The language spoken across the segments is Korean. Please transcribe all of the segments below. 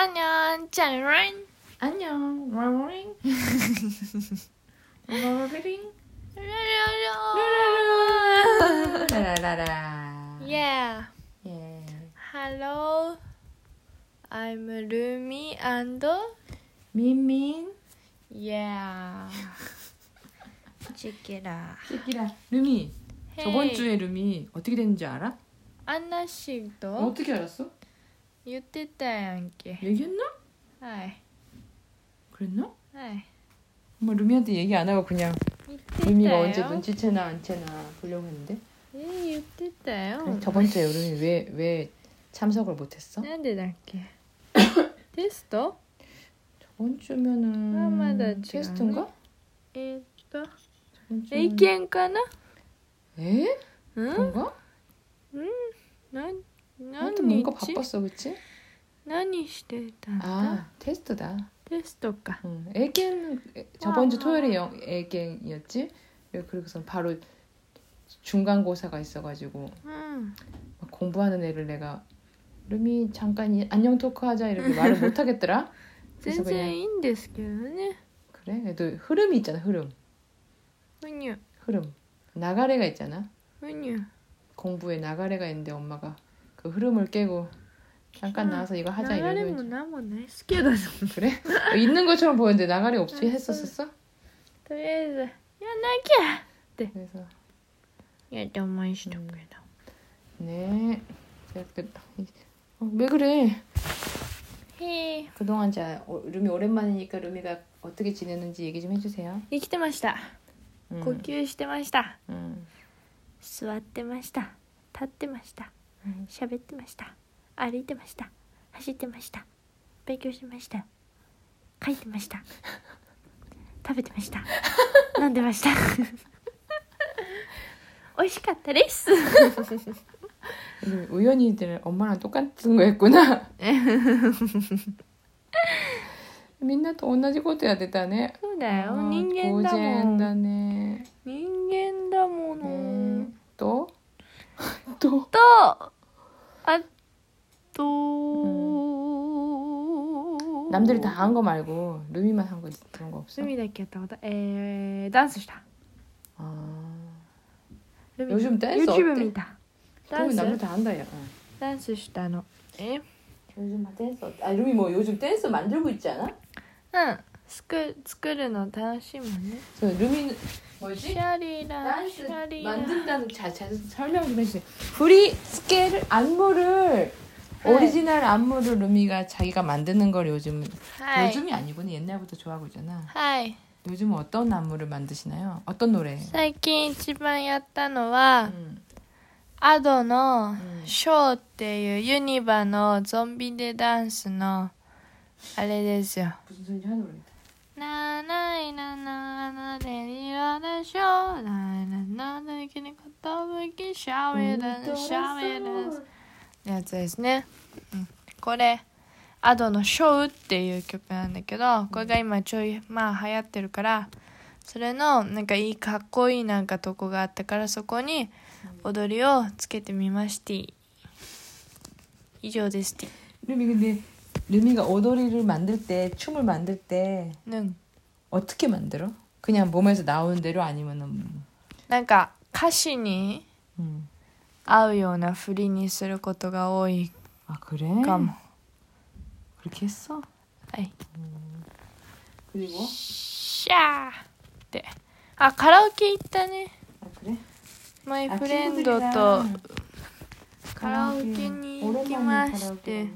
안녕, 짠 안녕. 러링. 러링. 라라라라. Yeah. 예. Hello. I'm Rumi and 민민. yeah. 치키라. 새끼라. 루미. 저번 주에 루미 어떻게 됐는지 알아? 안나 씨도 어떻게 알았어? 言ってたやんけ。 얘기했나? はい。 그랬나? はい。 뭐 루미한테 얘기 안 하고 그냥 言ってた 루미가 よ。 언제 눈치채나 안 채나 보려고 했는데 えー、言ってたよ。 그래? 저번 주에 루미 왜 왜 참석을 못했어? なんでだっけテスト 저번 주면은 아, 맞아,違うね 테스트인가? えーっと、 저번 주는- 英検かな 에? うん 그런가? な 하여튼 何 뭔가 日 바빴어 그치? 何してたんだ、 아 테스트다 テストか 응. 애견 저번 주 아. 토요일에 영, 애견이었지? 그리고선 바로 중간고사가 있어가지고 うん、 막 공부하는 애를 내가 루미 잠깐 이- 안녕 토크 하자 이렇게 말을 못 하겠더라. 全 그래서 然 그냥 いいんですけどね 그래? 그래도 흐름이 있잖아 흐름 ふにゅ 흐름 나가래가 있잖아 ふにゅ 공부에 나가래가 있는데 엄마가 그 흐름을 깨고 잠깐 응. 나와서 이거 하자 流れ 이러고 もなんもないっすけど 그래? 어, 있는 것처럼 보였는데 나가래 없이 응, 했었었어? とりあえずやんなきゃ 그래서 やって思いしたけど、 네 제가 그- 어, 왜 그래? へえ 그동안 자 어, 루미 오랜만이니까 루미가 어떻게 지내는지 얘기 좀 해주세요. 生きてました、 음, 呼吸してました、 음, 座ってました立ってました うん喋ってました歩いてました走ってました勉強してました書いてました食べてました飲んでました美味しかったです 루미 우연히들 엄마랑 똑같은 거 했구나. 민나 또 同じことやってたね.そうだよ 아, 人間だも 고젠 ん 다네 또? とあと、 남들이 다 한 거 말고 루미만 한 거 그런 거 없어? 海だけやったことえー、ダンスした 아. ルミ 요즘 댄스 YouTube 어때? 見たダン 루미 ス 남들 다 한다 야. ダンスしたのえ 요즘 댄스 어때? 아 루미 뭐 요즘 댄스 만들고 있지 않아? うん作作るの楽しいもんね 저 루미는 シ 뭐지? ャリラ 댄스 シャリラ 만든다는 자, 자 설명 좀 해주세요. 프리 스케일 안무를 네. 오리지널 안무를 루미가 자기가 만드는 걸 요즘 はい 요즘이 아니고는 옛날부터 좋아하고 있잖아. はい 요즘은 어떤 안무를 만드시나요? 어떤 노래? 最近一番やったのは、 음, アドのうんショーっていうユニバのゾンビでダンスのあれですよ 무슨 소리인지 하는 노래. なないなな きシャウェルシャウェルやつですね、うん、これアドの「ショー」っていう曲なんだけどこれが今ちょいまあ流行ってるからそれのなんかいいかっこいいなんかとこがあったからそこに踊りをつけてみまして以上ですティ 루미 근데 루미가 오도리를 만들 때 춤을 만들 때 うん 어떻게 만들어? 그냥 몸에서 나오는 대로 아니면은 なんか歌詞に うん、合うようなふりにすることが多い。あこれ？かも。これ消そうはい。シャーって。あカラオケ行ったね。マイフレンドとカラオケに行きまして、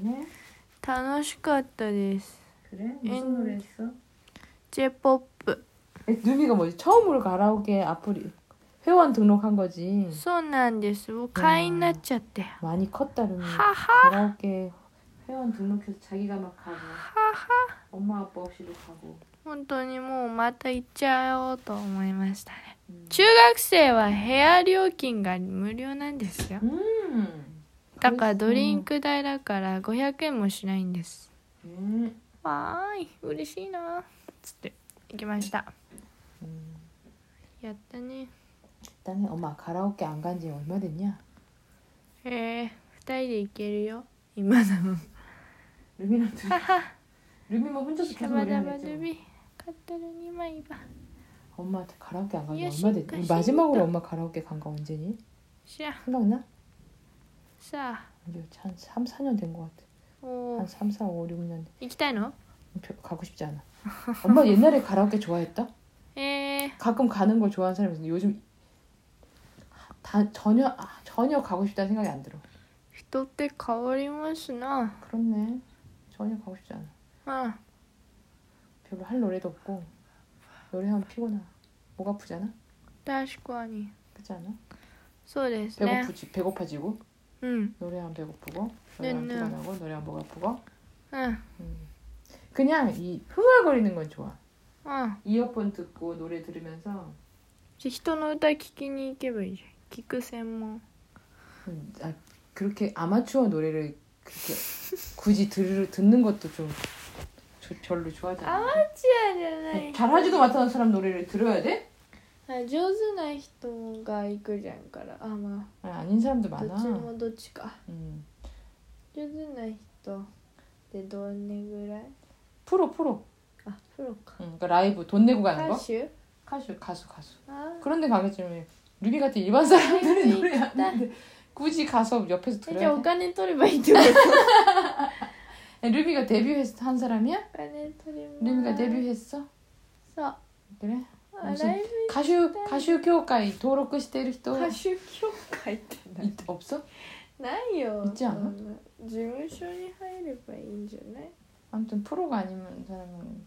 楽しかったです。J-POP え、ルビがもう超もろカラオケアプリ。 회원 등록한 거지. そうなんですもう会員になっちゃって 많이 컸다 루미. はは 가라오케 회원 등록해서 자기가 막 가고 はは 엄마 아빠 없이도 가고. 本当にもうまた行っちゃおうと思いましたね 음. 中学生は部屋料金が無料なんですよ 음. だからドリン 그랬어. ク代だから500円もしないんです 음. わーい嬉しいなつって行きました 음. やったね 그다음에 엄마 가라오케 안 간지 얼마 됐냐? 에, 스타일이 있게요. 이만하면 루미랑 둘이 루미만 혼자서 계속 노래하는 루미 갔다는 이만 이봐. 엄마한테 가라오케 안 간지 얼마 됐지? 마지막으로 엄마 가라오케 간 거 언제니? 생각나? 싸. 이제 한 3, 4년 된 것 같아. 어. 오. 한 3, 4, 5, 6년. 이기다노? 가고 싶지 않아. 엄마 옛날에 가라오케 좋아했다? 에. 가끔 가는 걸 좋아하는 사람이 있어. 요즘 다 전혀 아, 전혀 가고 싶다는 생각이 안 들어. 人って変わりますな 그렇네. 전혀 가고 싶지 않아. あ 별로 할 노래도 없고 노래하면 피곤하. 목 아프잖아. 確かに 그렇지 않아? そうですね 배고프지 배고파지고 うん 노래하면 배고프고 노래하면 네, 네. 피곤하고 노래하면 목 아프고 うん 음. 그냥 이 흥얼거리는 건 좋아. うん 이어폰 듣고 노래 들으면서 じゃあ人の歌聞きに行けばいいじゃん 聞く専門 음, 아, 그렇게 아마추어 노래를 그렇게 굳이 들, 듣는 것도 좀 저- 별로 좋아하지 않아. チアじゃない 잘하지도 못하는 사람 노래를 들어야 돼? あ上手な人が行くじゃんからあま 아니, 아닌 사람도 あど 많아. っちもどっちか 음. 上手な人ってどれぐらい 프로 프로. あプロか 응, 그러니까 라이브 돈 내고 가는 거? 歌手 가수 가수 가수. あ 그런데 가겠지만 루비 같은 일반 사람들은 네, 노래 안 하는데 굳이 가서 옆에서 えじゃあ 들어야 お 돼? 金取ればいいってこと 야, 루비가 데뷔했 한 사람이야? お金取ります 루비가 데뷔했어? そう 그래? あ 무슨 ライブ 가수 가수協会 登録してる人 歌手協会ってない 있- 없어? ないよ 있지 않아? そんな事務所に入ればいいんじゃない 아무튼 프로가 아니면 사람은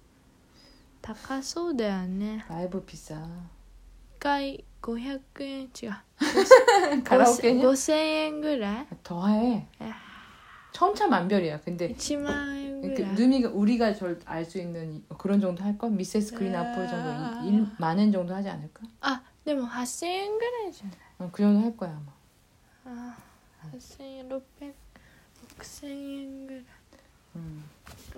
高そうだよね 라이브 비싸. 1回500円違う 가라오케냐? 5000円ぐらい 더해. 야. 천차만별이야. 근데 1万円ぐ 그 らい 루미가 우리가 절 알 수 있는 이- 그런 정도 할 걸? 미세스 그린 아플 정도 아. 1, 만엔 정도 하지 않을까? あでも8000円ぐらいじゃない 어, 그 정도 할 거야 아마. あ8000円600 6000円ぐらい 음.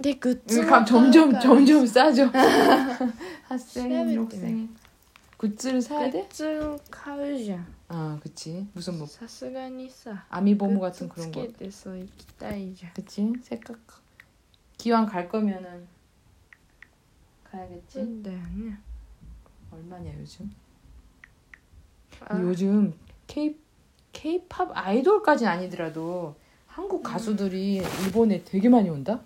でグッズ 이거 も 감, 점점 買うから 점점 싸져. 핫생, 시합일 록생. 굿즈를 사야 グ 돼? ッズを買うじゃん 아, 그치. 무슨 뭐 さすがにさ 아미보무 グッ 같은 ズ 그런 つ 거. けてそう行きたいじゃん 그치? 색깔 기왕 갈 거면은 가야겠지. そうだよね 얼마냐 요즘? あ 요즘 K K-팝 아이돌까지는 아니더라도 한국 가수들이 일본에 되게 많이 온다.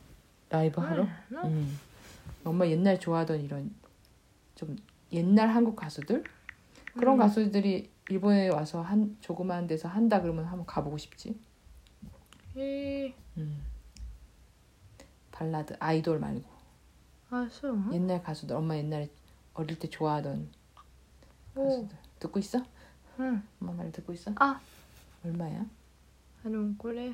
라이브 하러? 응. 예. 엄마 옛날 좋아하던 이런 좀 옛날 한국 가수들 그런 음. 가수들이 일본에 와서 한 조그만 데서 한다 그러면 한번 가보고 싶지. 이... 음. 발라드 아이돌 말고. 아, 응? 옛날 가수들 엄마 옛날에 어릴 때 좋아하던 가수들 오. 듣고 있어? 응. 엄마 말 듣고 있어? 아. 얼마야? 아니, 그래.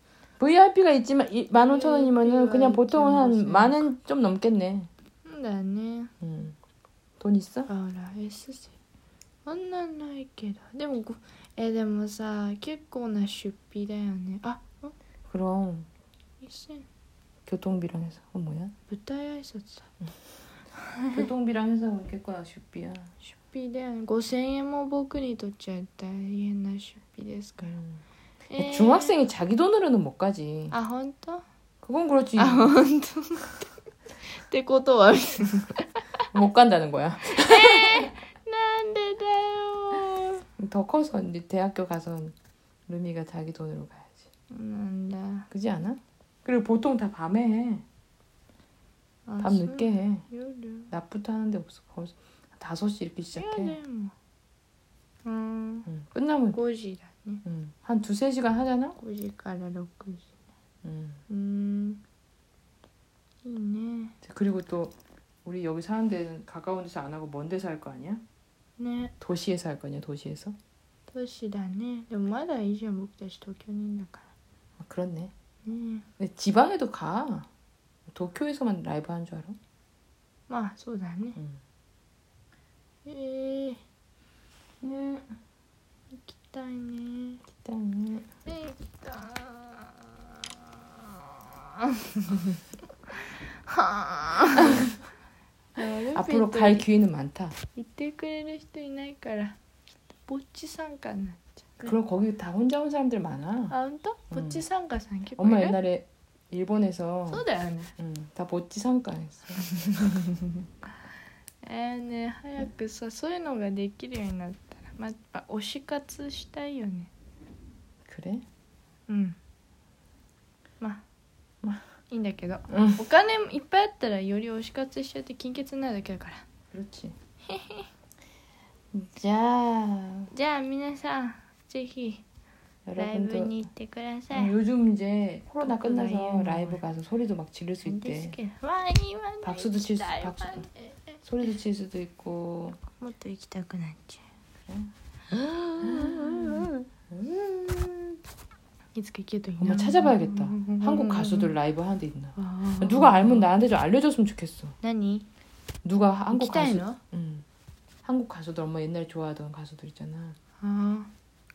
VIP가 있지만 15,000원이면은 VIP가 그냥 보통 있지만 한 무슨- 만 원 좀 넘겠네. なんだよね 음. 돈 있어? あら S せあんなんないけどでもごえでもさ結構な出費だよねあん 그럼 2000 교통비랑 해서 어 뭐야? 舞台挨拶だ 교통비랑 해서 그렇겠구나 슈비야. 出費だよね5000円も僕にとっちゃ大変な出費ですから、 음. え 에... 중학생이 자기 돈으로는 못 가지. 아, 헌터? 그건 그렇지. 아, 헌터. 때고도 못 간다는 거야. 네, 난데다요. 더 커서 이제 대학교 가서 루미가 자기 돈으로 가야지. 안다. 그지 않아? 그리고 보통 다 밤에 해. 아, 늦게 해. 요리. 낮부터 하는데 없어. 거기서 5시 이렇게 시작해. 음. 응. 끝나면. 고지다. 응. 한 두세 시간 하잖아? 꼬실가루 넣고 음. 음. 네. 그리고 또 우리 여기 사는 데는 가까운 데서 안 하고 먼 데서 할 거 아니야? 네. 도시에서 할 거 아니야? 도시에서? 도시다네. 엄마다 이제 목다시 도쿄니까. 아, 그렇네. 네. 지방에도 가. 도쿄에서만 라이브 하는 줄 알아? 아, 소다네. 음. 예. 예. いね 일단 行きたいはあ 앞으로 갈 기회는 많다. 言ってくれる人いないからぼっち参加になっちゃう、 그럼 거기 다 혼자 온 사람들 많아. あ本当ぼっち参加さん結構い 엄마 る 옛날에 일본에서 そうだよね 응, 다 보찌 상가했어. えーね早くさそういうのができるようになったら まあ推し活したいよね 그래? うんまあまあいいんだけど 응. お金いっぱいあったらより推し活しちゃって金欠になるだけだから 그렇지. 자, じゃあ皆さんぜひライブ 여러분도 に行ってくださ 응, い 요즘 이제 코로나 그거가 끝나서 이해는 라이브 뭐야. 가서 소리도 막 지를 수 なんです 있대. けどわあ今ね 박수도 칠 수, 行きたいわ 박수, ね 소리도 칠 수도 있고. もっと行きたくなっちゃ 그래? う いつか行けるといい 엄마 な 찾아봐야겠다. 음. 한국 가수들 라이브 하는 데 있나? あー 누가 알면 나한테 좀 알려줬으면 좋겠어. 何 누가 行 한국 きたい 가수, の 응. 한국 가수들 엄마 옛날에 좋아하던 가수들 있잖아. あー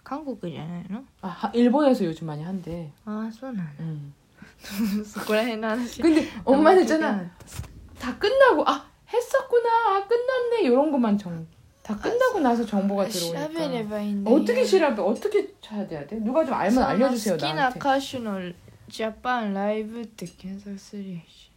韓国じゃないの 아 하- 일본에서 요즘 많이 한대. ああそうなの 응. そこら辺の話 근데 엄마는 있잖아. あ 다 끝나고 아 했었구나 아 끝났네 이런 것만 정. 다 끝나고 나서 정보가 調べれ 들어오니까 ばいいんだよ 어떻게調べ어떻게 찾아야 돼? 누가 좀 알면 알려주세요 好きな 나한테. 歌手のジャパンライブって検索するやし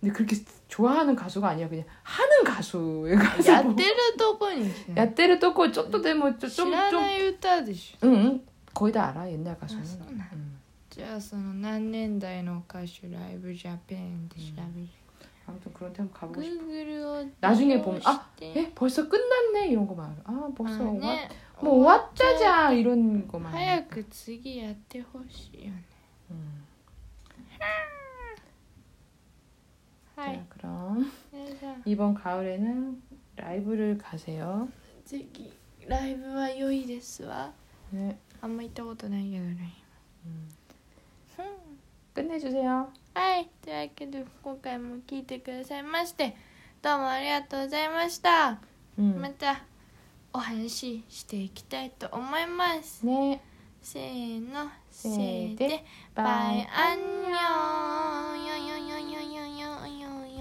근데 그렇게 좋아하는 가수가 아니야 그냥 하는 가수의 가수. やってるとこにしない 야때를 또고 좀또 되면 知 좀좀 らない歌でしょ 응, 응 거의 다 알아 옛날 あ 가수는. そうなん 응. じゃあその何年代の歌手ライブジャパンで調べる 아무튼 그런 데 한번 가보고 그 싶어. 나중에 보면 아, 에? 예, 벌써 끝났네 이런 거 말. 아, 벌써 아, 네. 왔, 뭐 왔자자 이런 거 말. 하야 그 지기한테 호시연해. 음. 자, 그럼 이번 가을에는 라이브를 가세요. 지기 라이브와 요이 데스와. 네. 아무 이따 것도 나이けど 음. 끝내주세 요. はい、というわけで今回も聞いてくださいましてどうもありがとうございました。うん、またお話ししていきたいと思います。ね。せーの、せーで、バイアンニョン。